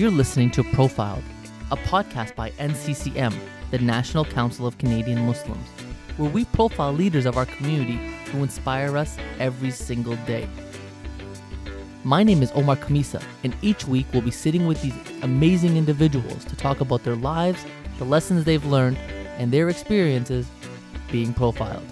You're listening to Profiled, a podcast by NCCM, the National Council of Canadian Muslims, where we profile leaders of our community who inspire us every single day. My name is Omar Khamissa, and each week we'll be sitting with these amazing individuals to talk about their lives, the lessons they've learned, and their experiences being profiled.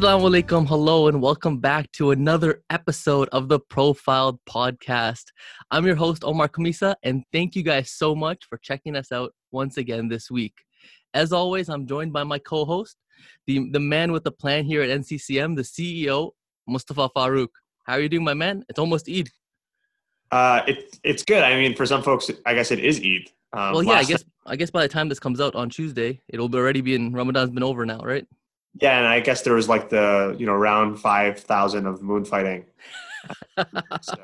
Assalamu alaikum, hello, and welcome back to another episode of the Profiled Podcast. I'm your host, Omar Khamissa, and thank you guys so much for checking us out once again this week. As always, I'm joined by my co host, the, the man with the plan here at NCCM, the CEO, Mustafa Farooq. How are you doing, my man? It's almost Eid. Uh, it, it's good. I mean, for some folks, I guess it is Eid. Um, well, yeah, I guess I guess by the time this comes out on Tuesday, it'll already be in Ramadan's been over now, right? Yeah, and I guess there was like the you know round five thousand of moon fighting. so,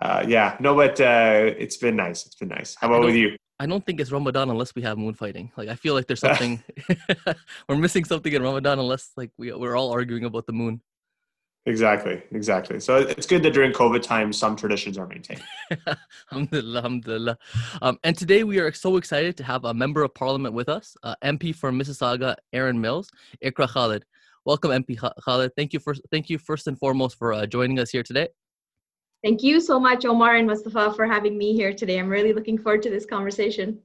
uh, yeah, no, but uh, it's been nice. It's been nice. How about with you? I don't think it's Ramadan unless we have moon fighting. Like I feel like there's something we're missing something in Ramadan unless like we we're all arguing about the moon. Exactly, exactly. So it's good that during COVID times, some traditions are maintained. alhamdulillah, alhamdulillah. Um, and today we are so excited to have a member of parliament with us, uh, MP for Mississauga, Erin Mills, Iqra Khalid. Welcome, MP Khalid. Thank you first. Thank you first and foremost for uh, joining us here today. Thank you so much, Omar and Mustafa, for having me here today. I'm really looking forward to this conversation.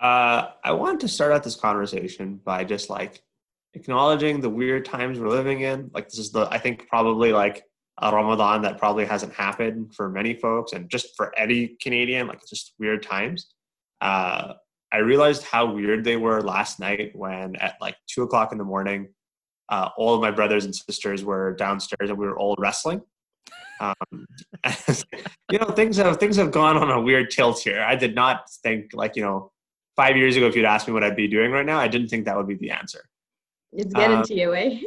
Uh, I want to start out this conversation by just like acknowledging the weird times we're living in. Like this is the I think probably like a Ramadan that probably hasn't happened for many folks, and just for any Canadian, like just weird times. Uh, I realized how weird they were last night when at like two o'clock in the morning, uh, all of my brothers and sisters were downstairs and we were all wrestling. Um, you know, things have things have gone on a weird tilt here. I did not think like you know, five years ago, if you'd asked me what I'd be doing right now, I didn't think that would be the answer. It's getting um, to you, eh?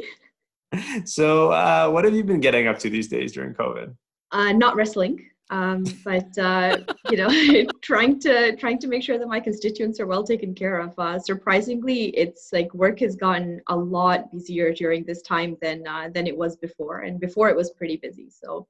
so, uh, what have you been getting up to these days during COVID? Uh, not wrestling, um, but uh, you know, trying to trying to make sure that my constituents are well taken care of. Uh, surprisingly, it's like work has gotten a lot busier during this time than uh, than it was before, and before it was pretty busy. So,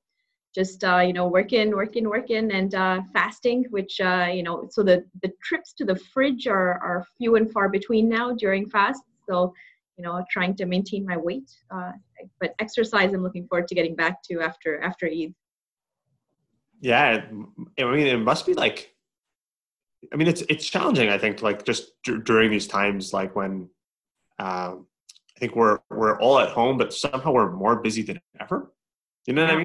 just uh, you know, working, working, working, and uh, fasting. Which uh, you know, so the the trips to the fridge are are few and far between now during fast. So you know trying to maintain my weight uh, but exercise i'm looking forward to getting back to after after eid. Yeah i mean it must be like i mean it's it's challenging i think like just d- during these times like when um, i think we're we're all at home but somehow we're more busy than ever. You know what i mean?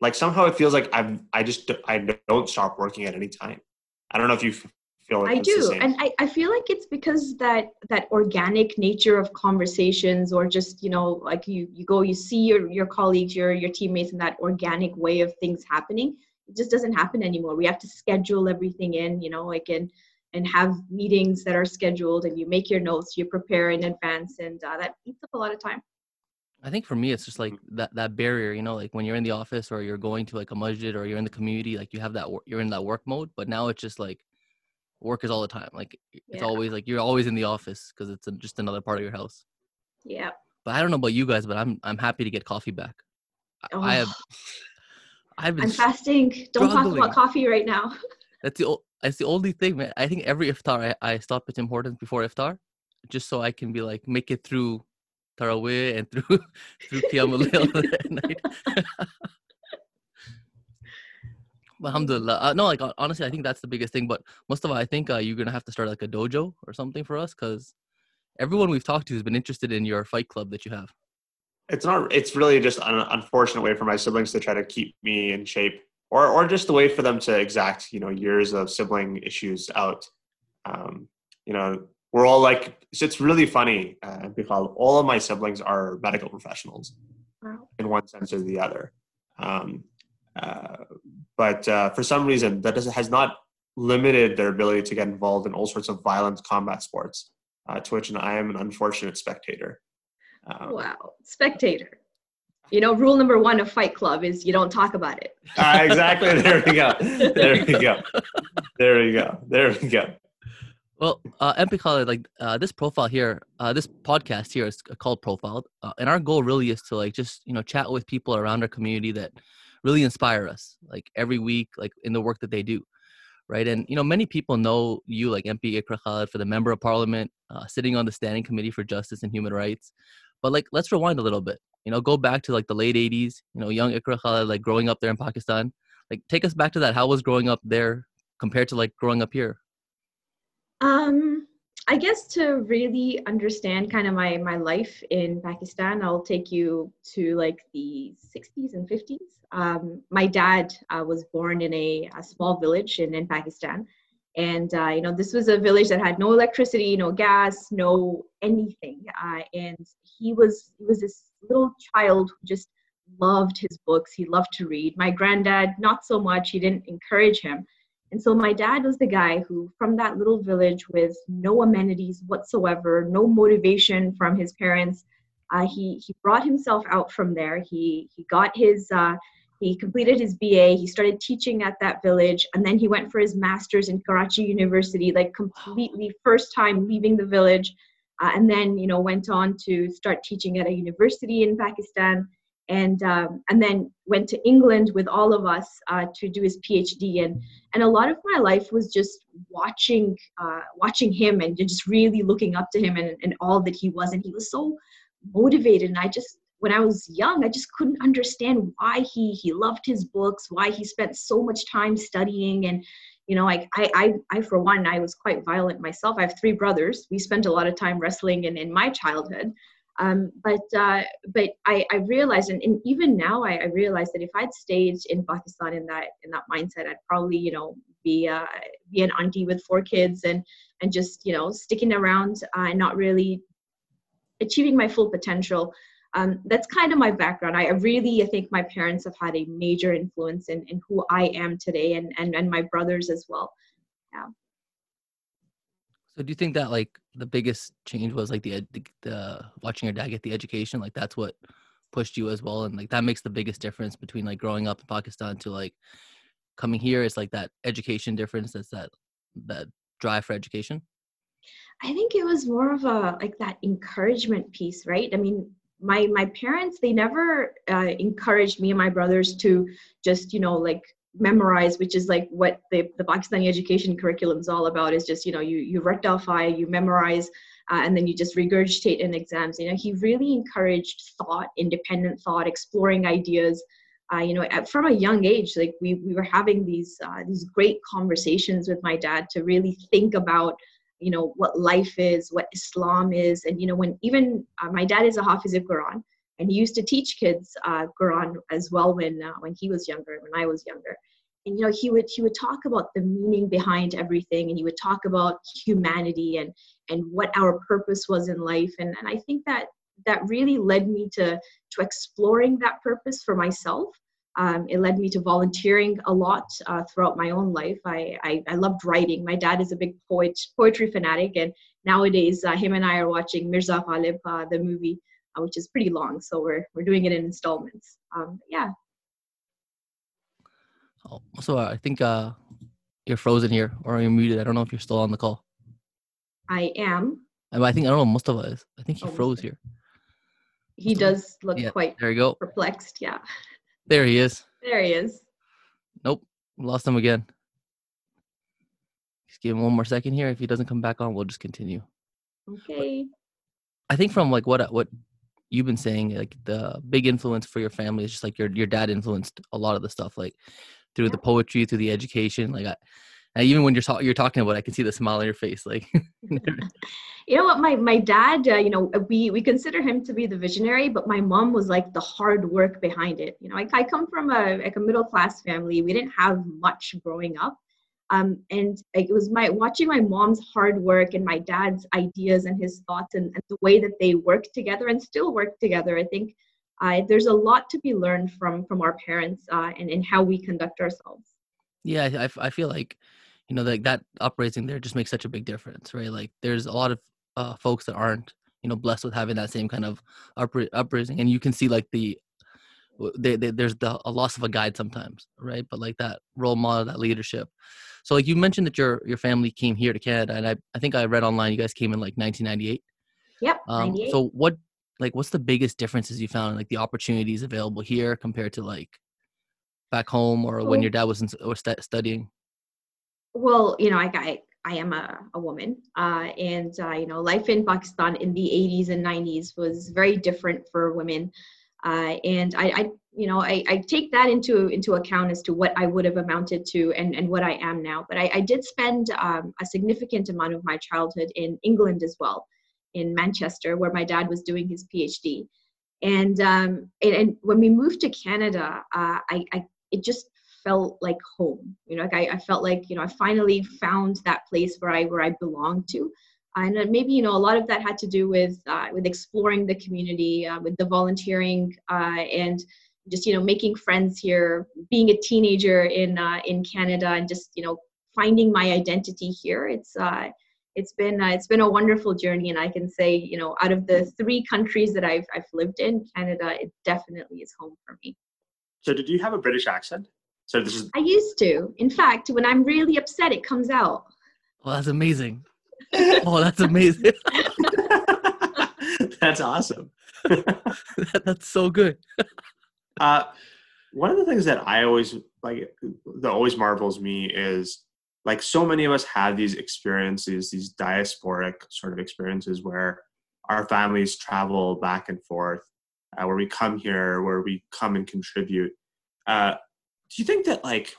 Like somehow it feels like i'm i just i don't stop working at any time. I don't know if you feel like I do, and I, I feel like it's because that that organic nature of conversations, or just you know, like you you go, you see your your colleagues, your your teammates, in that organic way of things happening. It just doesn't happen anymore. We have to schedule everything in, you know, like and and have meetings that are scheduled, and you make your notes, you prepare in advance, and uh, that eats up a lot of time. I think for me, it's just like that that barrier, you know, like when you're in the office or you're going to like a masjid or you're in the community, like you have that you're in that work mode. But now it's just like work is all the time. Like it's yeah. always like you're always in the office because it's a, just another part of your house. Yeah. But I don't know about you guys, but I'm I'm happy to get coffee back. Oh. I have. Oh. I've been I'm fasting. Don't talk about coffee right now. That's the that's the only thing, man. I think every iftar I, I stop at Tim Hortons before iftar, just so I can be like make it through Tarawih and through through Qiyamul at night. Alhamdulillah. Uh, no, like honestly, I think that's the biggest thing. But most Mustafa, I think uh, you're gonna have to start like a dojo or something for us because everyone we've talked to has been interested in your fight club that you have. It's not. It's really just an unfortunate way for my siblings to try to keep me in shape, or or just a way for them to exact you know years of sibling issues out. Um, you know, we're all like. So it's really funny uh, because all of my siblings are medical professionals, wow. in one sense or the other. Um, uh, but uh, for some reason, that has not limited their ability to get involved in all sorts of violent combat sports, uh, to which I am an unfortunate spectator. Um, wow, spectator. You know, rule number one of Fight Club is you don't talk about it. exactly. There we go. There we go. There we go. There we go. Well, uh, MP Khalid, like uh, this profile here, uh, this podcast here is called Profiled, uh, and our goal really is to like just you know chat with people around our community that really inspire us, like every week, like in the work that they do, right? And you know, many people know you, like MP Iqra Khalid, for the member of parliament, uh, sitting on the Standing Committee for Justice and Human Rights. But like, let's rewind a little bit. You know, go back to like the late '80s. You know, young Iqra Khalid, like growing up there in Pakistan. Like, take us back to that. How was growing up there compared to like growing up here? Um, I guess to really understand kind of my my life in Pakistan, I'll take you to like the 60s and 50s. Um, my dad uh, was born in a, a, small village in, in Pakistan, and uh, you know this was a village that had no electricity, no gas, no anything. Uh, and he was he was this little child who just loved his books. He loved to read. My granddad, not so much. He didn't encourage him. And so my dad was the guy who, from that little village with no amenities whatsoever, no motivation from his parents, uh, he he brought himself out from there. He he got his uh, he completed his BA. He started teaching at that village, and then he went for his master's in Karachi University, like completely first time leaving the village, uh, and then you know went on to start teaching at a university in Pakistan and um, and then went to England with all of us uh, to do his PhD and and a lot of my life was just watching uh, watching him and just really looking up to him and, and all that he was. And he was so motivated. And I just when I was young I just couldn't understand why he he loved his books why he spent so much time studying. And you know like I, I i for one i was quite violent myself. I have three brothers. We spent a lot of time wrestling in, in my childhood um, but uh, but I, I realized, and, and even now, I, I realized that if I'd stayed in Pakistan in that in that mindset, I'd probably you know be uh, be an auntie with four kids and and just you know sticking around uh, and not really achieving my full potential. Um, that's kind of my background. I really, I think my parents have had a major influence in, in who I am today and, and, and my brothers as well. Yeah. So do you think that like the biggest change was like the, the, the watching your dad get the education? Like that's what pushed you as well, and like that makes the biggest difference between like growing up in Pakistan to like coming here. It's like that education difference. That's that that drive for education. I think it was more of a like that encouragement piece, right? I mean, my my parents they never uh, encouraged me and my brothers to just you know like memorize which is like what the, the pakistani education curriculum is all about is just you know you you rectify you memorize uh, and then you just regurgitate in exams. You know he really encouraged thought independent thought exploring ideas. Uh, you know at, from a young age like we, we were having these uh, these great conversations with my dad to really think about you know what life is what islam is. And you know when even uh, my dad is a hafiz of quran and he used to teach kids uh, Quran as well when uh, when he was younger, when I was younger. And you know, he would he would talk about the meaning behind everything, and he would talk about humanity and and what our purpose was in life. And and I think that that really led me to to exploring that purpose for myself. Um, it led me to volunteering a lot uh, throughout my own life. I, I, I loved writing. My dad is a big poet, poetry fanatic, and nowadays uh, him and I are watching Mirza Ghalib, uh, the movie, which is pretty long. So we're we're doing it in installments. Um, yeah. Oh, so uh, I think uh, you're frozen here, or you're muted. I don't know if you're still on the call. I am. I think I don't know. Most of us. I think he oh, froze here. He does look yeah, quite. There you go. Perplexed. Yeah. There he is. There he is. Nope, lost him again. Just give him one more second here. If he doesn't come back on, we'll just continue. Okay. But I think from like what what you've been saying like the big influence for your family is just like your your dad influenced a lot of the stuff like through the poetry through the education like I, and even when you're talking you're talking about it, I can see the smile on your face like you know what? My my dad uh, you know we we consider him to be the visionary but my mom was like the hard work behind it. You know I, I come from a like a middle class family. We didn't have much growing up um, and it was my watching my mom's hard work and my dad's ideas and his thoughts and, and the way that they work together and still work together. I think uh, there's a lot to be learned from from our parents uh, and in how we conduct ourselves. Yeah, I, I feel like you know like that uprising there just makes such a big difference, right? Like there's a lot of uh, folks that aren't you know blessed with having that same kind of uprising, and you can see like the they, they, there's the a loss of a guide sometimes, right? But like that role model, that leadership. So like you mentioned that your your family came here to Canada, and I I think I read online you guys came in like 1998. Yep. Um, 98. so what like what's the biggest differences you found like the opportunities available here compared to like back home or when Oh. your dad was in, or stu- studying? well you know i i, I am a, a woman uh, and uh, you know life in pakistan in the 80s and 90s was very different for women uh, and I, I you know I, I take that into into account as to what i would have amounted to and, and what i am now. But i, I did spend um, a significant amount of my childhood in england as well in manchester where my dad was doing his phd and um, and, and when we moved to canada uh, I, I it just felt like home. You know like I, I felt like you know i finally found that place where i where i belong to and maybe you know a lot of that had to do with uh, with exploring the community uh, with the volunteering uh, and just you know making friends here being a teenager in uh, in canada and just you know finding my identity here it's uh it's been uh, it's been a wonderful journey and i can say you know out of the three countries that i've i've lived in canada it definitely is home for me So did you have a British accent? So this is I used to. In fact, when I'm really upset, it comes out. well that's amazing. oh, that's amazing. that's awesome. That- that's so good. Uh, one of the things that I always like that always marvels me is like so many of us have these experiences, these diasporic sort of experiences where our families travel back and forth, uh, where we come here, where we come and contribute. Uh, do you think that like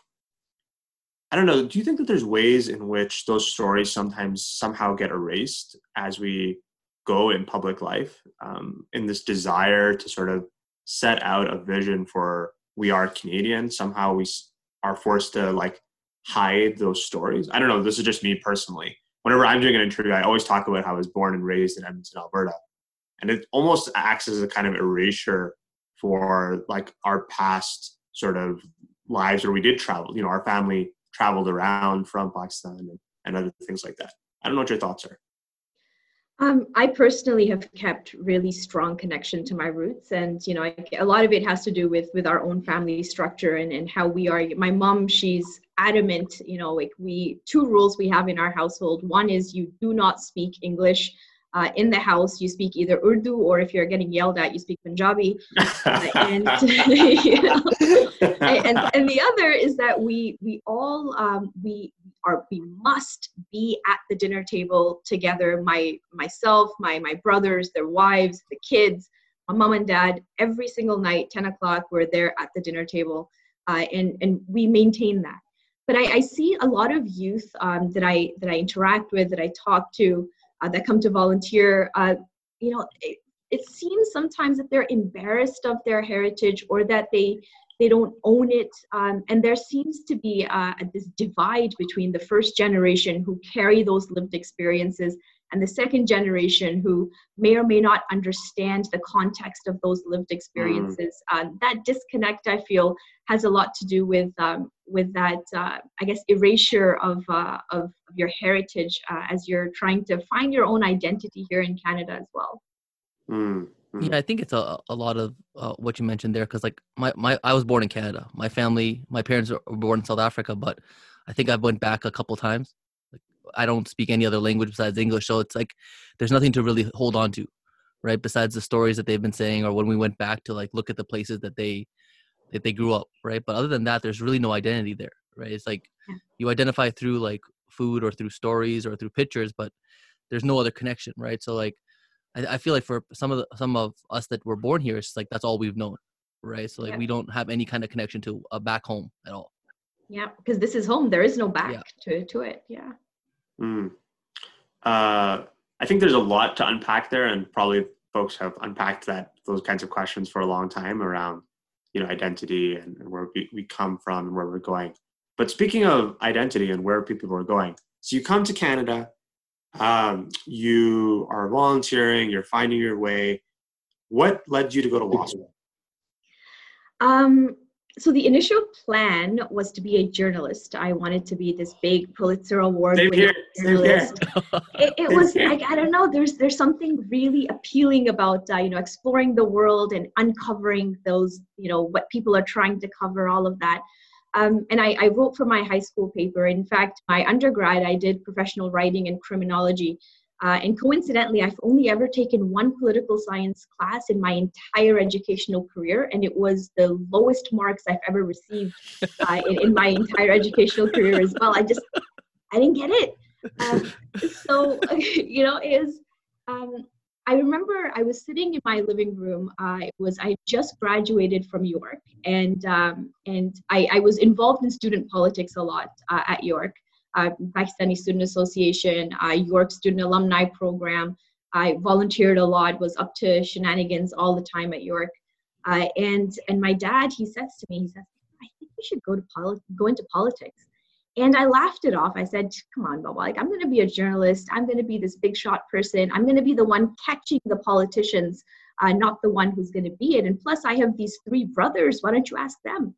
I don't know, do you think that there's ways in which those stories sometimes somehow get erased as we go in public life um, in this desire to sort of set out a vision for we are Canadian. Somehow we are forced to like hide those stories. I don't know. This is just me personally. Whenever I'm doing an interview, I always talk about how I was born and raised in Edmonton, Alberta, and it almost acts as a kind of erasure for like our past sort of lives where we did travel. You know, our family traveled around from Pakistan and, and other things like that. I don't know what your thoughts are. Um, I personally have kept really strong connection to my roots, and you know, I, a lot of it has to do with with our own family structure and and how we are. My mom, she's adamant. You know, like we two rules we have in our household. One is you do not speak English. Uh, in the house, you speak either Urdu or if you're getting yelled at, you speak Punjabi. Uh, and, you know, and and the other is that we we all um, we are we must be at the dinner table together. My myself my my brothers their wives the kids my mom and dad every single night 10 o'clock we're there at the dinner table. Uh, and and we maintain that. But I, I see a lot of youth um, that I that I interact with that I talk to uh, that come to volunteer uh, you know it, it seems sometimes that they're embarrassed of their heritage or that they they don't own it um, and there seems to be uh, this divide between the first generation who carry those lived experiences and the second generation who may or may not understand the context of those lived experiences uh, that disconnect i feel has a lot to do with um, with that uh, i guess erasure of, uh, of of your heritage uh, as you're trying to find your own identity here in canada as well Mm, mm. Yeah, I think it's a a lot of uh, what you mentioned there because like my my I was born in Canada. My family, my parents were born in South Africa, but I think I've went back a couple times. I don't speak any other language besides English, so it's like there's nothing to really hold on to, right? Besides the stories that they've been saying, or when we went back to like look at the places that they that they grew up, right? But other than that, there's really no identity there, right? It's like you identify through like food or through stories or through pictures, but there's no other connection, right? So like I, I feel like for some of the, some of us that were born here, it's like that's all we've known, right? So like Yeah. we don't have any kind of connection to a back home at all. yeah because this is home there is no back to, to it yeah Mm. Uh, I think there's a lot to unpack there, and probably folks have unpacked that those kinds of questions for a long time around, you know, identity and, where we, we come from and where we're going. But speaking of identity and where people are going, so you come to Canada, um, you are volunteering, you're finding your way. What led you to go to school? Um, so the initial plan was to be a journalist. I wanted to be this big Pulitzer Award winning journalist. it, it was like I don't know. There's there's something really appealing about uh, you know exploring the world and uncovering those you know what people are trying to cover. All of that. Um, and I, I wrote for my high school paper. In fact, my undergrad, I did professional writing and criminology. Uh, and coincidentally, I've only ever taken one political science class in my entire educational career, and it was the lowest marks I've ever received uh, in, in, my entire educational career as well. I just, I didn't get it. Um, so, you know, is um, I remember I was sitting in my living room. I was I just graduated from York, and um, and I, I was involved in student politics a lot uh, at York uh, Pakistani Student Association, uh, York Student Alumni Program. I volunteered a lot, was up to shenanigans all the time at York. Uh, and and my dad, he says to me, he says, I think you should go to poli- go into politics. And I laughed it off. I said, come on, Baba, like I'm going to be a journalist. I'm going to be this big shot person. I'm going to be the one catching the politicians, uh, not the one who's going to be it. And plus, I have these three brothers. Why don't you ask them?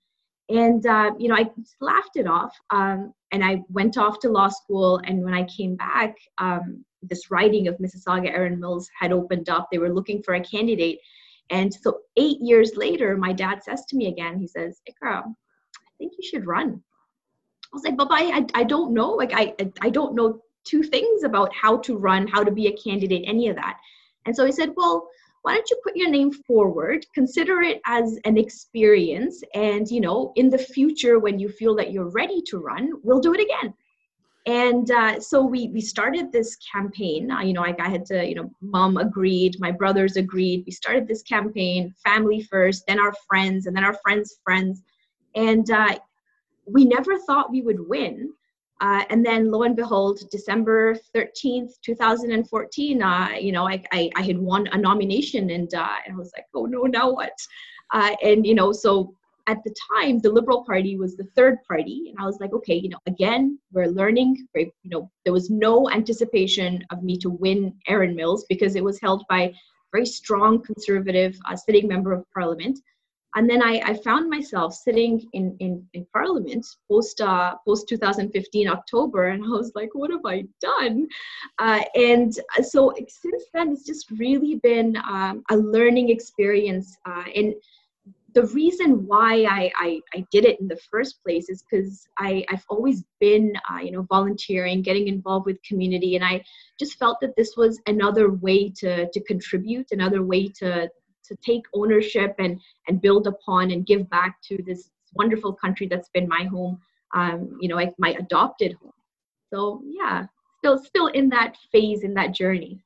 And, uh, you know, I laughed it off. Um, and I went off to law school. And when I came back, um, this riding of Mississauga Erin Mills had opened up. They were looking for a candidate. And so eight years later, my dad says to me again, he says, Iqra, I think you should run. I was like, Baba, I, I don't know. Like, I, I don't know two things about how to run, how to be a candidate, any of that. And so he said, well, why don't you put your name forward consider it as an experience and you know in the future when you feel that you're ready to run we'll do it again. And uh, so we we started this campaign. Uh, you know I, I had to you know mom agreed my brothers agreed. We started this campaign family first then our friends and then our friends friends. And uh, we never thought we would win uh, and then lo and behold, December 13th, 2014, uh, you know, I, I, I, had won a nomination and, uh, I was like, oh no, now what? Uh, and, you know, so at the time, the Liberal Party was the third party. And I was like, okay, you know, again, we're learning. you know, there was no anticipation of me to win Erin Mills because it was held by a very strong conservative uh, sitting member of parliament and then I, I found myself sitting in, in, in Parliament post uh, post 2015 October, and I was like, what have I done? Uh, and so since then, it's just really been um, a learning experience. Uh, and the reason why I, I, I, did it in the first place is because I've always been, uh, you know, volunteering, getting involved with community, and I just felt that this was another way to, to contribute, another way to, to take ownership and and build upon and give back to this wonderful country that's been my home um, you know like my adopted home. So yeah still still in that phase in that journey.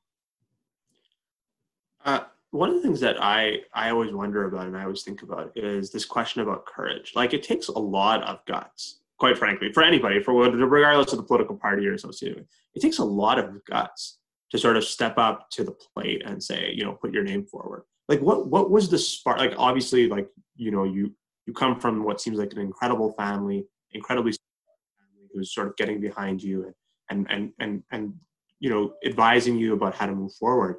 Uh, one of the things that i i always wonder about and i always think about is this question about courage. Like it takes a lot of guts quite frankly for anybody for regardless of the political party you're associated with it takes a lot of guts to sort of step up to the plate and say you know put your name forward like what what was the spark like obviously like you know you you come from what seems like an incredible family incredibly family who's sort of getting behind you and and and and, and you know advising you about how to move forward.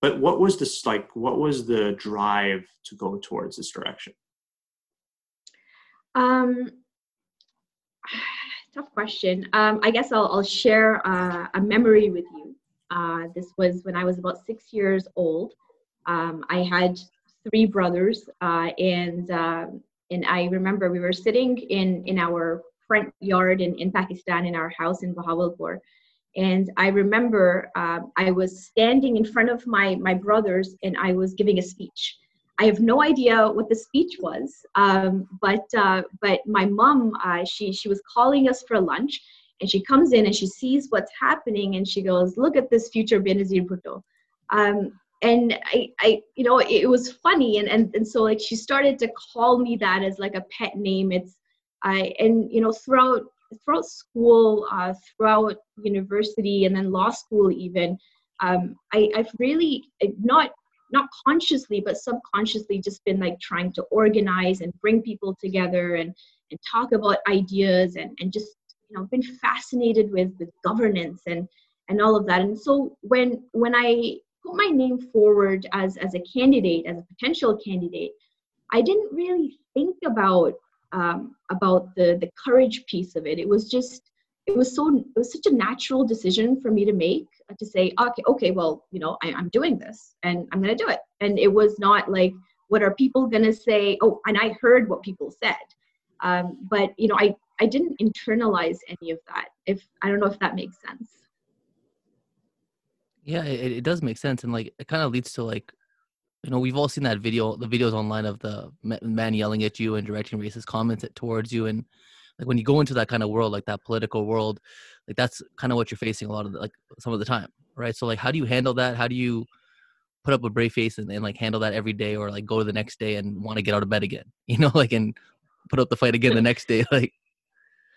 But what was this like what was the drive to go towards this direction? Um tough question. Um i guess i'll, I'll share uh, a memory with you. Uh, this was when i was about six years old um, I had three brothers, uh, and um, and I remember we were sitting in in our front yard in, in Pakistan in our house in Bahawalpur, and I remember uh, I was standing in front of my my brothers and I was giving a speech. I have no idea what the speech was, um, but uh, but my mom uh, she she was calling us for lunch, and she comes in and she sees what's happening and she goes, "Look at this future Benazir Bhutto." Um, and I, I you know it was funny. And, and and so like she started to call me that as like a pet name. It's i and you know throughout throughout school uh, throughout university and then law school even um, I, i've really not not consciously but subconsciously just been like trying to organize and bring people together and and talk about ideas and and just you know been fascinated with with governance and and all of that. And so when when i put my name forward as as a candidate, as a potential candidate, I didn't really think about um, about the the courage piece of it. It was just it was so it was such a natural decision for me to make uh, to say okay okay well you know I, am doing this and i'm to do it. And it was not like what are people to say? Oh and i heard what people said. Um, but you know i i didn't internalize any of that if i don't know if that makes sense yeah it, it does make sense and like it kind of leads to like you know we've all seen that video the videos online of the man yelling at you and directing racist comments towards you and like when you go into that kind of world like that political world like that's kind of what you're facing a lot of the, like some of the time right? So like how do you handle that? How do you put up a brave face and, and like handle that every day or like go to the next day and want to get out of bed again you know like and put up the fight again the next day like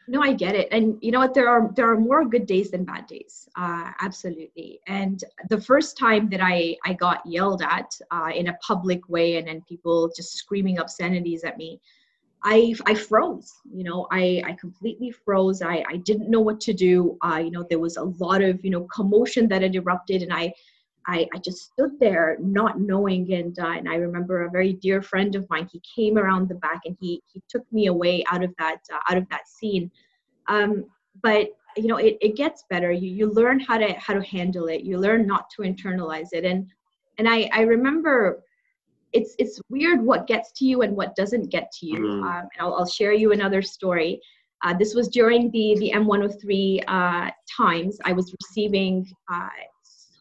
no i get it and you know what there are there are more good days than bad days uh, absolutely and the first time that i i got yelled at uh, in a public way and then people just screaming obscenities at me I, I froze, you know, I, I completely froze. I, I didn't know what to do. Uh, you know, there was a lot of, you know, commotion that had erupted and I, I, I just stood there not knowing. And, uh, and I remember a very dear friend of mine, he came around the back and he, he took me away out of that, uh, out of that scene. Um, but you know, it, it gets better. You, you learn how to, how to handle it. You learn not to internalize it. And, and I, I remember it's it's weird what gets to you and what doesn't get to you. Mm. Um, and I'll, I'll, share you another story. Uh, this was during the the M103 uh, times. I was receiving uh,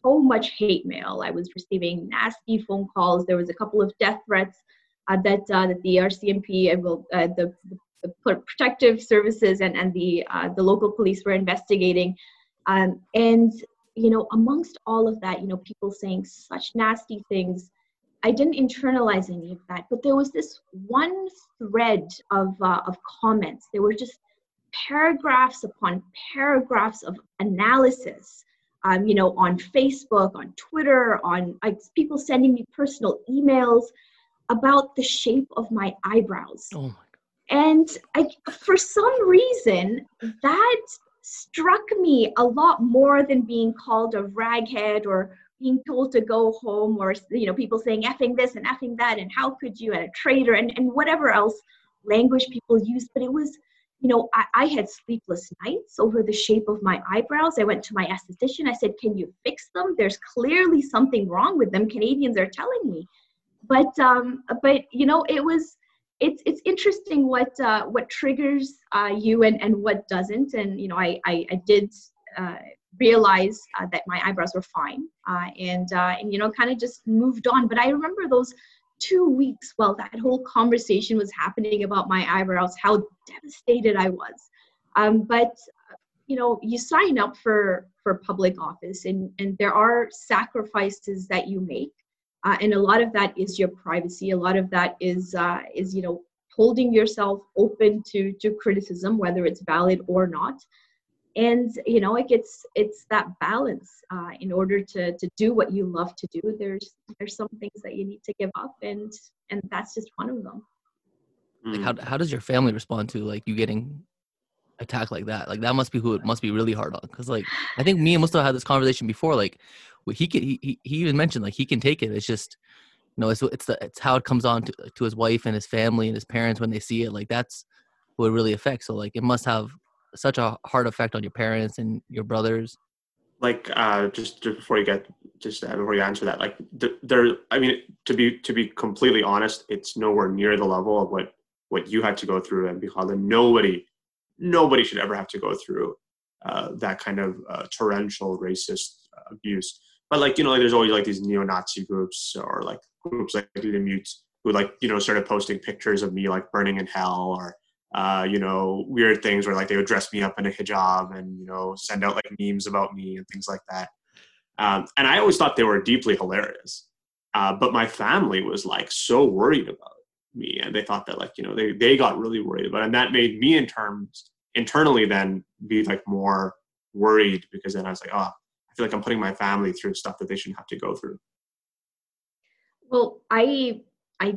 so much hate mail. I was receiving nasty phone calls. There was a couple of death threats uh, that uh, that the RCMP uh, the, the, protective services and and the the local police were investigating. Um, and you know, amongst all of that, you know, people saying such nasty things I didn't internalize any of that, but there was this one thread of, uh, of comments. There were just paragraphs upon paragraphs of analysis, um, you know, on Facebook, on Twitter, on like, people sending me personal emails about the shape of my eyebrows. Oh my God. And I, for some reason, that struck me a lot more than being called a raghead or being told to go home or you know people saying effing this and effing that and how could you and a traitor and, and whatever else language people use but it was you know I, I had sleepless nights over the shape of my eyebrows. I went to my esthetician. I said can you fix them? There's clearly something wrong with them. Canadians are telling me. But um but you know it was it's it's interesting what uh, what triggers uh, you and and what doesn't. And you know i i, I did uh, realize uh, that my eyebrows were fine uh, and uh, and you know kind of just moved on. But i remember those two weeks while that whole conversation was happening about my eyebrows how devastated i was. Um, but you know you sign up for for public office and and there are sacrifices that you make uh, and a lot of that is your privacy. A lot of that is uh, is you know holding yourself open to to criticism whether it's valid or not and you know like it's it's that balance uh, in order to to do what you love to do. There's there's some things that you need to give up and and that's just one of them. Like how, how does your family respond to like you getting attacked like that? Like that must be who it must be really hard on. Because like i think me and mustafa had this conversation before like he can he, he even mentioned like he can take it. It's just you know it's it's the it's how it comes on to, to his wife and his family and his parents when they see it. Like that's what it really affects. So like it must have such a hard effect on your parents and your brothers? Like, uh, just, just before you get just uh, before you answer that, like there, I mean, to be to be completely honest, it's nowhere near the level of what what you had to go through and because nobody nobody should ever have to go through uh, that kind of uh, torrential racist abuse. But like you know, like, there's always like these neo-Nazi groups or like groups like the Mutes who like you know started posting pictures of me like burning in hell or uh, you know, weird things where like they would dress me up in a hijab and, you know, send out like memes about me and things like that. Um, and I always thought they were deeply hilarious. Uh, but my family was like so worried about me and they thought that like, you know, they, they got really worried about it. And that made me in terms internally then be like more worried because then I was like, oh, I feel like I'm putting my family through stuff that they shouldn't have to go through. Well, I I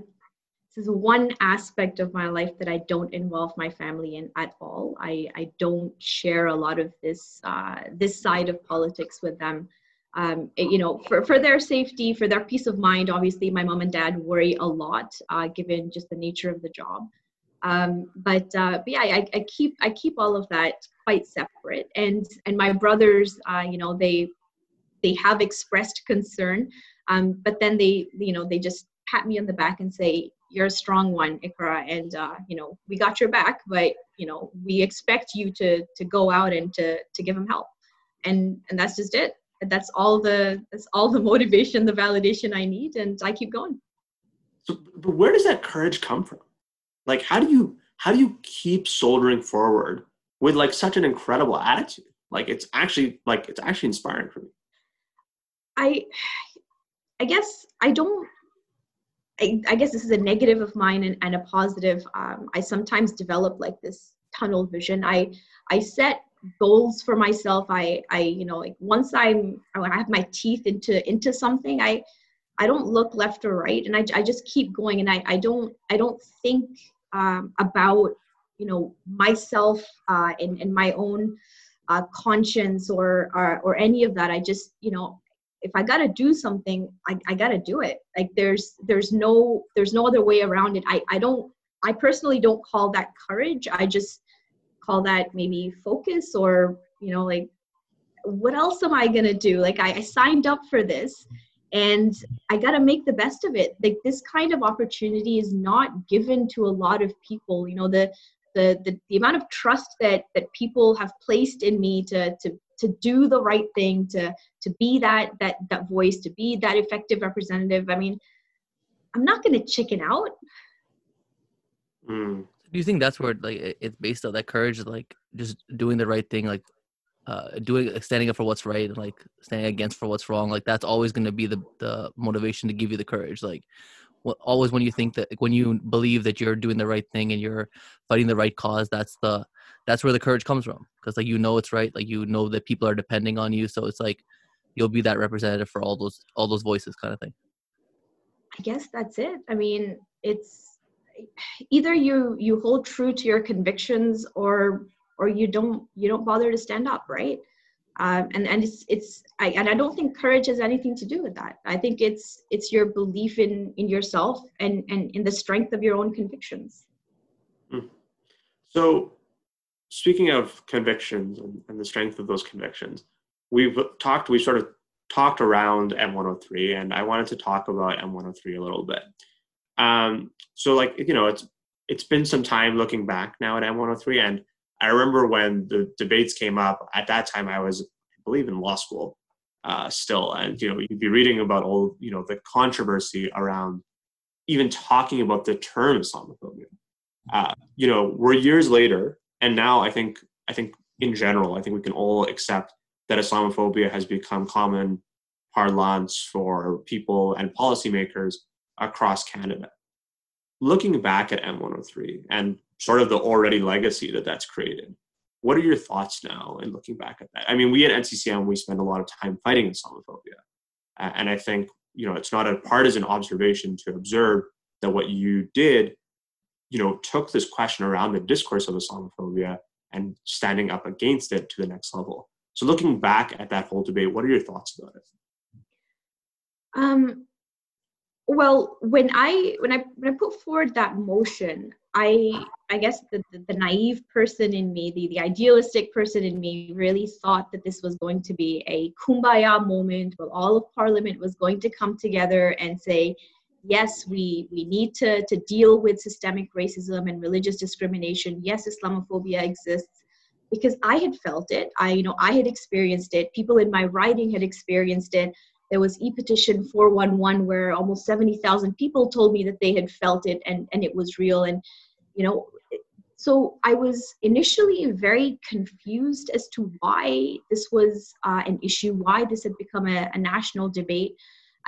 this is one aspect of my life that I don't involve my family in at all. I, I don't share a lot of this uh, this side of politics with them. Um, you know, for, for their safety, for their peace of mind, obviously my mom and dad worry a lot, uh, given just the nature of the job. Um, but, uh, but yeah, I, I keep I keep all of that quite separate. And and my brothers, uh, you know, they they have expressed concern, um, but then they you know they just pat me on the back and say, "You're a strong one, Iqra, and uh, you know we got your back, but you know we expect you to to go out and to to give them help." And and that's just it. That's all the that's all the motivation, the validation I need, and I keep going. So, but where does that courage come from? Like, how do you how do you keep soldiering forward with like such an incredible attitude? Like, it's actually like it's actually inspiring for me. I I guess I don't I, I, guess this is a negative of mine and, and a positive. Um, I sometimes develop like this tunnel vision. I I set goals for myself. I I you know like once I'm I have my teeth into into something, I I don't look left or right, and I I just keep going, and I I don't I don't think um, about you know myself uh, and and my own uh, conscience or, or or any of that. I just you know if I gotta do something, I, I gotta do it. Like there's there's no there's no other way around it. I, I don't I personally don't call that courage. I just call that maybe focus or you know like what else am I gonna do? Like I, I signed up for this and I gotta make the best of it. Like this kind of opportunity is not given to a lot of people. You know the the the, the amount of trust that that people have placed in me to to to do the right thing to to be that that that voice to be that effective representative. I mean i'm not going to chicken out. Mm. do you think that's where like it's based on that courage like just doing the right thing like uh, doing standing up for what's right and like standing against for what's wrong? Like that's always going to be the the motivation to give you the courage. Like always when you think that when you believe that you're doing the right thing and you're fighting the right cause that's the that's where the courage comes from because like you know it's right like you know that people are depending on you so it's like you'll be that representative for all those all those voices kind of thing i guess that's it i mean it's either you you hold true to your convictions or or you don't you don't bother to stand up right um, and and it's it's I, and I don't think courage has anything to do with that. I think it's it's your belief in in yourself and and in the strength of your own convictions. Hmm. So speaking of convictions and, and, the strength of those convictions, we've talked, we sort of talked around M103, and I wanted to talk about M103 a little bit. Um, so, like, you know, it's it's been some time looking back now at M103, and I remember when the debates came up. At that time, I was, I believe, in law school uh, still, and you know, you'd be reading about all, you know, the controversy around even talking about the term Islamophobia. Uh, you know, we're years later, and now I think I think in general, I think we can all accept that Islamophobia has become common parlance for people and policymakers across Canada. Looking back at M103 and sort of the already legacy that that's created, what are your thoughts now in looking back at that? I mean, we at NCCM, we spend a lot of time fighting Islamophobia. And I think, you know, it's not a partisan observation to observe that what you did you know, took this question around the discourse of Islamophobia and standing up against it to the next level. So, looking back at that whole debate, what are your thoughts about it? Um, well, when I when I when I put forward that motion, I I guess the, the, the naive person in me, the, the idealistic person in me, really thought that this was going to be a kumbaya moment where all of Parliament was going to come together and say, yes, we, we need to, to deal with systemic racism and religious discrimination. Yes, Islamophobia exists because I had felt it. I, you know, I had experienced it. People in my riding had experienced it. There was e-petition 411 where almost 70,000 people told me that they had felt it and, and it was real. And, you know, so I was initially very confused as to why this was uh, an issue, why this had become a, a national debate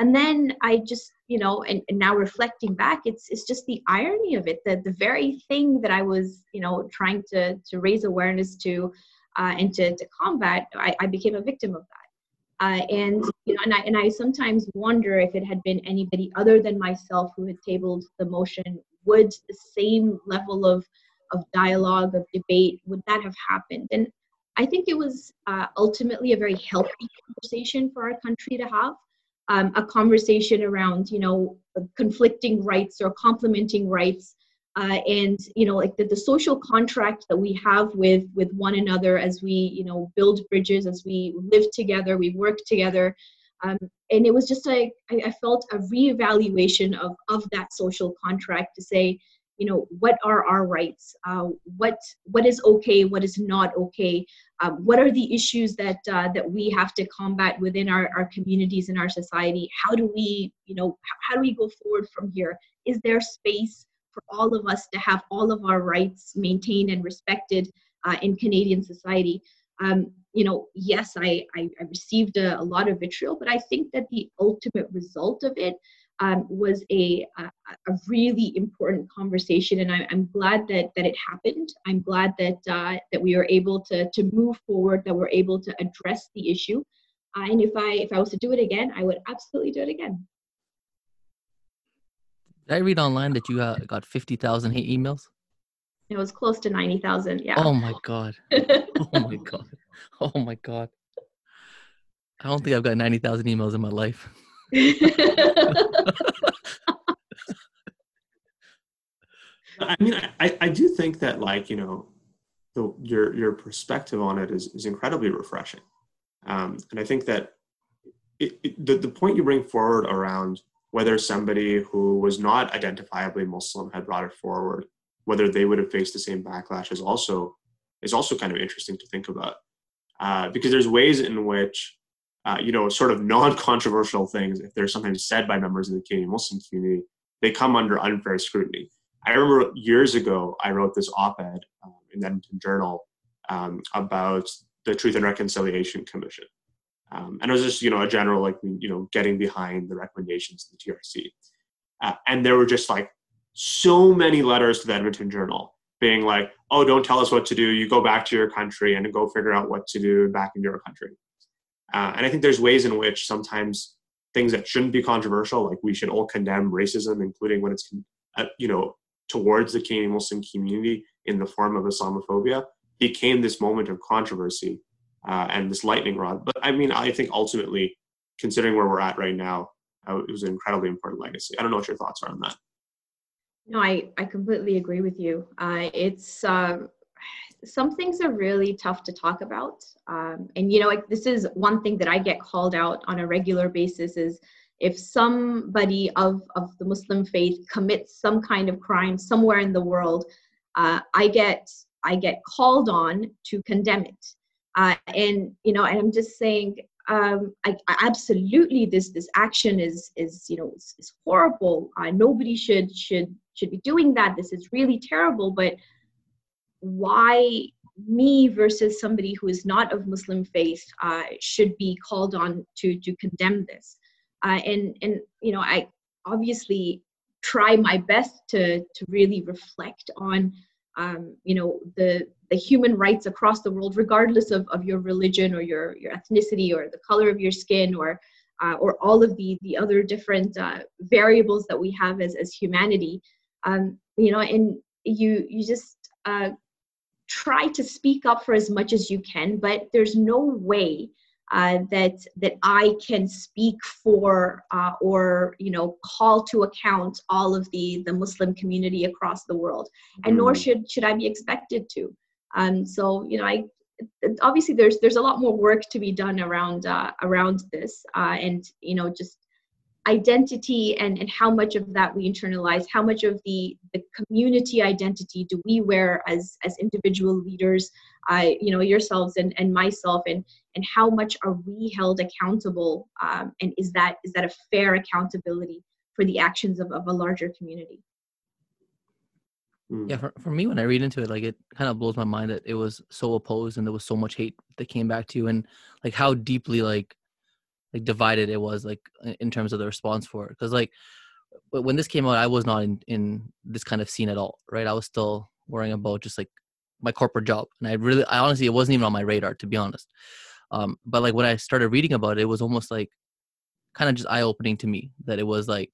and then i just you know and, and, now reflecting back it's it's just the irony of it that the very thing that i was you know trying to to raise awareness to uh, and to, to combat I, I became a victim of that. Uh, and you know and I, and I sometimes wonder if it had been anybody other than myself who had tabled the motion would the same level of of dialogue of debate would that have happened? And i think it was uh, ultimately a very healthy conversation for our country to have um, a conversation around you know conflicting rights or complementing rights uh, and you know like the, the social contract that we have with with one another as we you know build bridges as we live together we work together. Um, and it was just like I, I felt a reevaluation of of that social contract to say you know what are our rights? Uh, what what is okay what is not okay? Um, what are the issues that uh, that we have to combat within our, our communities and our society? How do we you know how do we go forward from here? Is there space for all of us to have all of our rights maintained and respected uh, in canadian society? Um, you know yes i i, I received a, a, lot of vitriol but i think that the ultimate result of it um, was a, a, a really important conversation, and I, am glad that that it happened. I'm glad that uh, that we were able to to move forward, that we're able to address the issue. Uh, and if I if I was to do it again, I would absolutely do it again. Did I read online that you uh, got fifty thousand hate emails? It was close to ninety thousand. Yeah. Oh my god. oh my god. Oh my god. I don't think I've got ninety thousand emails in my life. I mean, I, I do think that like, you know, the, your, your perspective on it is, is incredibly refreshing. Um, and I think that it, it, the, the point you bring forward around whether somebody who was not identifiably Muslim had brought it forward, whether they would have faced the same backlash is also, is also kind of interesting to think about. Uh, because there's ways in which uh, you know, sort of non-controversial things, if they're sometimes said by members of the Canadian Muslim community, they come under unfair scrutiny. I remember years ago, I wrote this op-ed um, in the Edmonton Journal um, about the Truth and Reconciliation Commission. Um, and it was just, you know, a general, like, you know, getting behind the recommendations of the TRC. Uh, and there were just like so many letters to the Edmonton Journal being like, oh, don't tell us what to do. You go back to your country and go figure out what to do back in your country. Uh, and I think there's ways in which sometimes things that shouldn't be controversial, like we should all condemn racism, including when it's, uh, you know, towards the Canadian Muslim community in the form of Islamophobia, became this moment of controversy uh, and this lightning rod. But I mean, I think ultimately, considering where we're at right now, uh, it was an incredibly important legacy. I don't know what your thoughts are on that. No, I, I completely agree with you. Uh, it's um, some things are really tough to talk about. Um, and you know, this is one thing that I get called out on a regular basis is if somebody of, of the Muslim faith commits some kind of crime somewhere in the world, uh, I get I get called on to condemn it. Uh, and you know, and I'm just saying, um, I, I absolutely this this action is is you know is, is horrible. Uh, nobody should should should be doing that. This is really terrible. But why me versus somebody who is not of Muslim faith uh, should be called on to to condemn this. Uh, and and you know, I obviously try my best to to really reflect on um, you know the the human rights across the world, regardless of, of your religion or your your ethnicity or the color of your skin or uh, or all of the the other different uh, variables that we have as as humanity. Um, you know, and you you just uh, try to speak up for as much as you can, but there's no way uh, that that I can speak for uh, or you know call to account all of the the Muslim community across the world, and mm. nor should should I be expected to. Um, so you know, I obviously there's there's a lot more work to be done around uh, around this, uh, and you know just identity and, and how much of that we internalize how much of the, the community identity do we wear as as individual leaders uh, you know yourselves and, and myself and and how much are we held accountable um, and is that is that a fair accountability for the actions of, of a larger community hmm. yeah for, for me when i read into it like it kind of blows my mind that it was so opposed and there was so much hate that came back to you and like how deeply like like divided it was like in terms of the response for it. Because like when this came out i was not in in this kind of scene at all right? I was still worrying about just like my corporate job. And i really i honestly it wasn't even on my radar to be honest. Um but like when i started reading about it it was almost like kind of just eye opening to me that it was like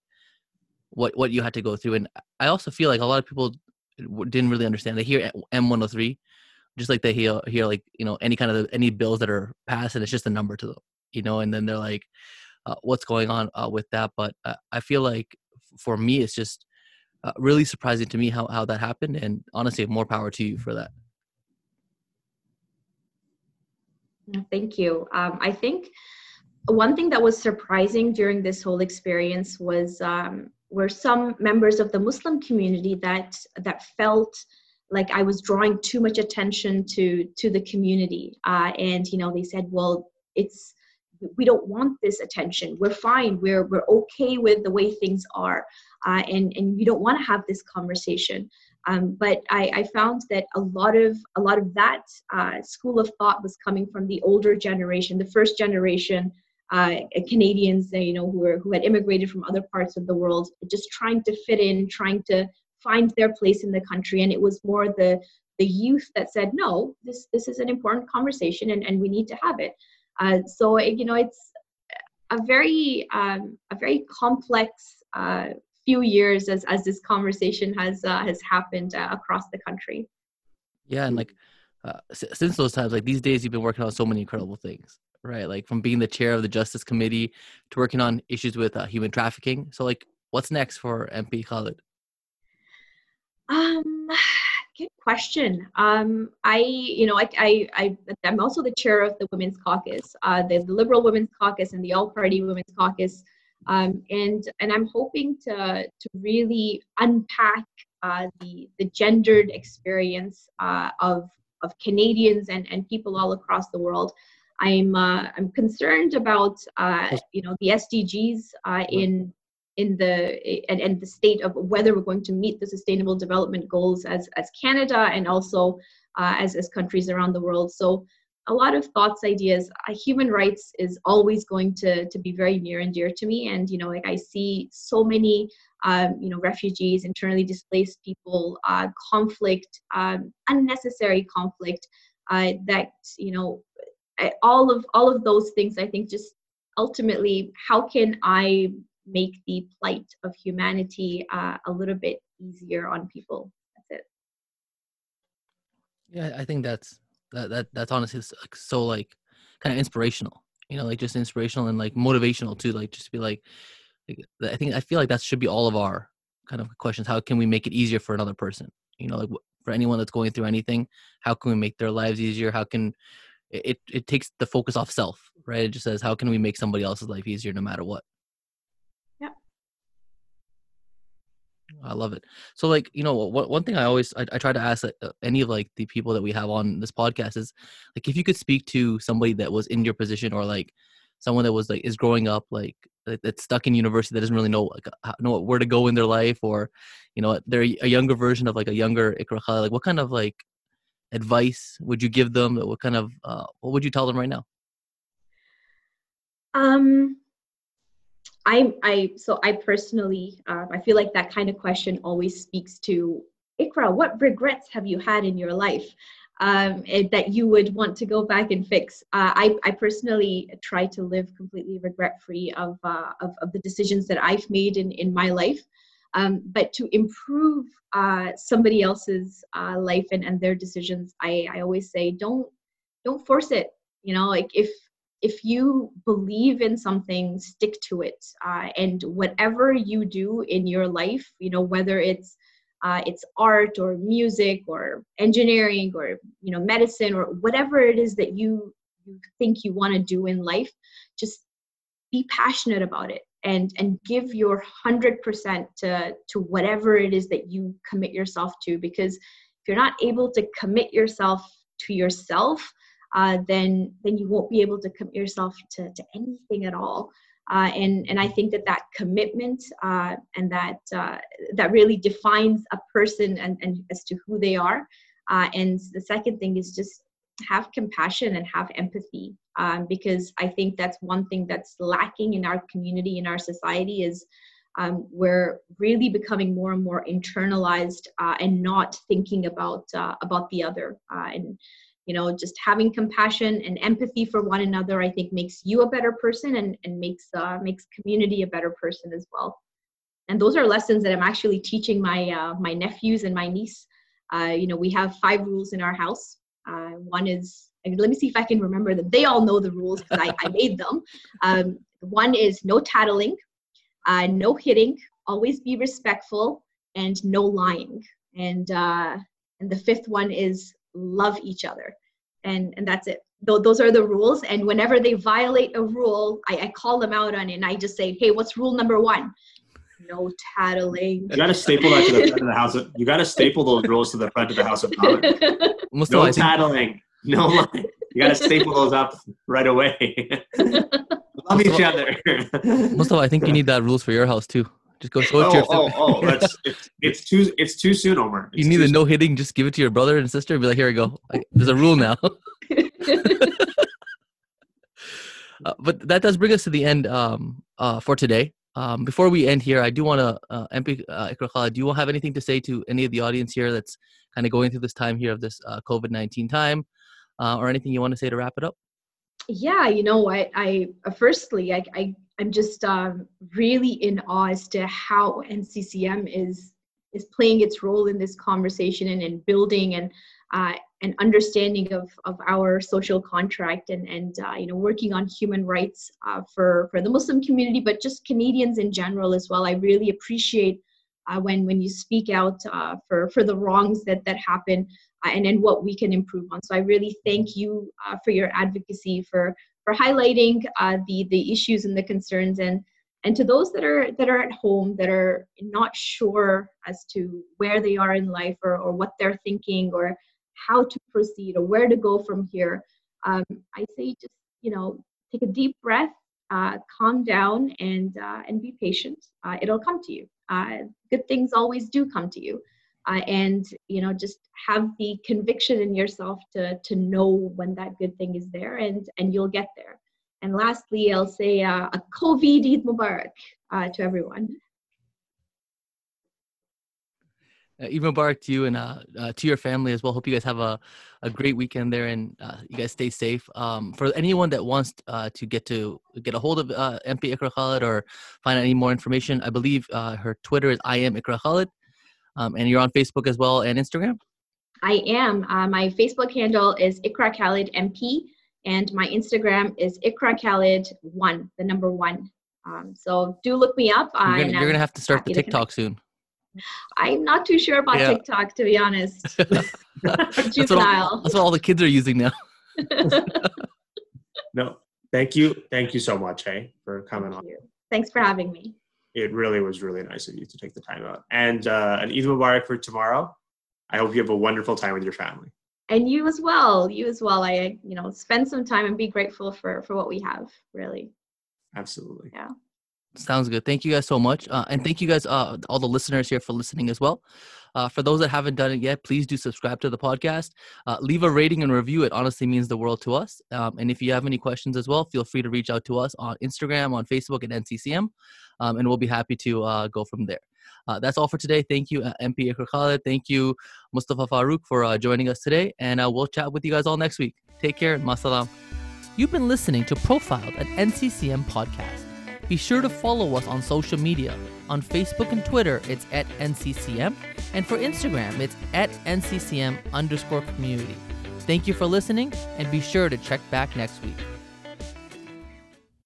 what what you had to go through. And i also feel like a lot of people didn't really understand. They hear m103 just like they hear hear like you know any kind of any bills that are passed and it's just a number to them you know, and then they're like, uh, what's going on uh, with that? But uh, I feel like for me, it's just uh, really surprising to me how, how that happened. And honestly, more power to you for that. Thank you. Um, I think one thing that was surprising during this whole experience was um, were some members of the Muslim community that that felt like I was drawing too much attention to to the community, uh, and you know they said, well, it's we don't want this attention. We're fine. We're we're okay with the way things are, uh, and and you don't want to have this conversation. Um, but I, I, found that a lot of a lot of that uh, school of thought was coming from the older generation, the first generation uh, Canadians, you know, who were who had immigrated from other parts of the world, just trying to fit in, trying to find their place in the country. And it was more the the youth that said, no, this this is an important conversation, and, and we need to have it. Uh, so you know, it's a very um, a very complex uh, few years as as this conversation has uh, has happened uh, across the country. Yeah, and like uh, since those times, like these days, you've been working on so many incredible things, right? Like from being the chair of the Justice Committee to working on issues with uh, human trafficking. So, like, what's next for MP Khalid? Um, good question. Um, I, you know, I, I, I, am also the chair of the Women's Caucus, uh, the, the Liberal Women's Caucus and the All Party Women's Caucus. Um, and and I'm hoping to to really unpack uh, the the gendered experience uh, of of Canadians and, and people all across the world. I'm uh, I'm concerned about uh, you know the SDGs uh, in in the and, and the state of whether we're going to meet the sustainable development goals as as Canada and also uh, as as countries around the world. So a lot of thoughts ideas uh, human rights is always going to to be very near and dear to me and you know like i see so many um, you know refugees internally displaced people uh, conflict um, unnecessary conflict uh, that you know all of all of those things i think just ultimately how can i make the plight of humanity uh, a little bit easier on people. That's it. Yeah i think that's that that that's honestly so like kind of inspirational you know like just inspirational and like motivational too like just to be like, like i think i feel like that should be all of our kind of questions. How can we make it easier for another person? You know like for anyone that's going through anything how can we make their lives easier? How can it it takes the focus off self right? It just says how can we make somebody else's life easier no matter what I love it. So, like, you know, what, one thing I always I, I try to ask uh, any of like the people that we have on this podcast is, like, if you could speak to somebody that was in your position or like someone that was like is growing up like that's stuck in university that doesn't really know like know where to go in their life or you know they're a younger version of like a younger Iqra like what kind of like advice would you give them? What kind of uh, what would you tell them right now? Um I, I so I personally, uh, I feel like that kind of question always speaks to Iqra. What regrets have you had in your life um, eh, that you would want to go back and fix? Uh, I, I personally try to live completely regret-free of, uh, of, of the decisions that I've made in in my life. Um, but to improve uh, somebody else's uh, life and, and their decisions, I, I always say don't don't force it. You know, like if if you believe in something stick to it uh, and whatever you do in your life you know whether it's uh, it's art or music or engineering or you know medicine or whatever it is that you you think you want to do in life just be passionate about it and and give your 100% to to whatever it is that you commit yourself to because if you're not able to commit yourself to yourself uh, then then you won't be able to commit yourself to, to anything at all. Uh, and and I think that that commitment uh, and that uh, that really defines a person and, and as to who they are. Uh, and the second thing is just have compassion and have empathy um, because I think that's one thing that's lacking in our community in our society is um, we're really becoming more and more internalized uh, and not thinking about about the other and you know just having compassion and empathy for one another i think makes you a better person and, and makes uh, makes community a better person as well. And those are lessons that i'm actually teaching my uh, my nephews and my niece. Uh, you know we have five rules in our house. Uh, one is let me see if i can remember them. They all know the rules because I, I, made them. Um, one is no tattling uh, no hitting always be respectful and no lying. And uh, and the fifth one is love each other. And and that's it. Th- those are the rules. And whenever they violate a rule, I, I call them out on it and I just say, hey, what's rule number one? No tattling. You gotta staple that to the front of the house. Of, you gotta staple those rules to the front of the House of Commons. No tattling. No lying. You gotta staple those up right away. Love each other. Mustafa, I think you need that rules for your house too. Just go show it to oh, your. oh, oh, that's it's, it's too it's too soon, Omar. you need too a no hitting. Just give it to your brother and sister and be like, here we go. There's a rule now. Uh, but that does bring us to the end um, uh, for today. Um, before we end here, I do want to, uh, MP uh, Iqra Khalid, do you have anything to say to any of the audience here that's kind of going through this time here of this uh, COVID 19 time, uh, or anything you want to say to wrap it up? yeah you know i i uh, firstly i, I i'm just um, really in awe as to how nccm is is playing its role in this conversation and in building and uh, an understanding of of our social contract and and uh, you know working on human rights uh, for for the muslim community but just canadians in general as well i really appreciate uh, when when you speak out uh, for for the wrongs that that happen uh, and then what we can improve on. So I really thank you for your advocacy for for highlighting uh, the the issues and the concerns. And and to those that are that are at home that are not sure as to where they are in life or, or what they're thinking or how to proceed or where to go from here um, i say just you know take a deep breath uh, calm down and uh, and be patient. Uh, it'll come to you. Uh, good things always do come to you uh, and you know just have the conviction in yourself to to know when that good thing is there and and you'll get there and lastly i'll say uh, a covid eid mubarak uh, to everyone Uh, Eid Mubarak to you and uh, uh, to your family as well. Hope you guys have a, a great weekend there and uh, you guys stay safe. Um, for anyone that wants uh, to get to get a hold of uh, MP Iqra Khalid or find out any more information, I believe her Twitter is I am Iqra Khalid. Um, and you're on Facebook as well and Instagram. i am uh, my facebook handle is iqra khalid mp and my instagram is iqra khalid one the number one um, so do look me up You're uh, gonna, you're gonna have to start the TikTok soon. i'm not too sure about Yeah. tiktok to be honest that's, what all, that's what all the kids are using now. No, thank you, thank you so much, hey, for coming on. You. thanks for having me It really was really nice of you to take the time out. And uh, an Eid Mubarak for tomorrow. I hope you have a wonderful time with your family. and you as well you as well i you know spend some time and be grateful for for what we have really Absolutely. Yeah. Sounds good. Thank you guys so much. Uh, and thank you guys, uh, all the listeners here for listening as well. Uh, for those that haven't done it yet, please do subscribe to the podcast. Uh, leave a rating and review. It honestly means the world to us. Um, and if you have any questions as well, feel free to reach out to us on Instagram, on Facebook, at NCCM. Um, and we'll be happy to uh, go from there. Uh, that's all for today. Thank you, uh, MP Iqra Khalid. Thank you, Mustafa Farooq, for uh, joining us today. And uh, we'll chat with you guys all next week. Take care. Masalam. You've been listening to Profiled, an NCCM podcast. Be sure to follow us on social media. On Facebook and Twitter, it's at NCCM. And for Instagram, it's at NCCM underscore community. Thank you for listening, and be sure to check back next week.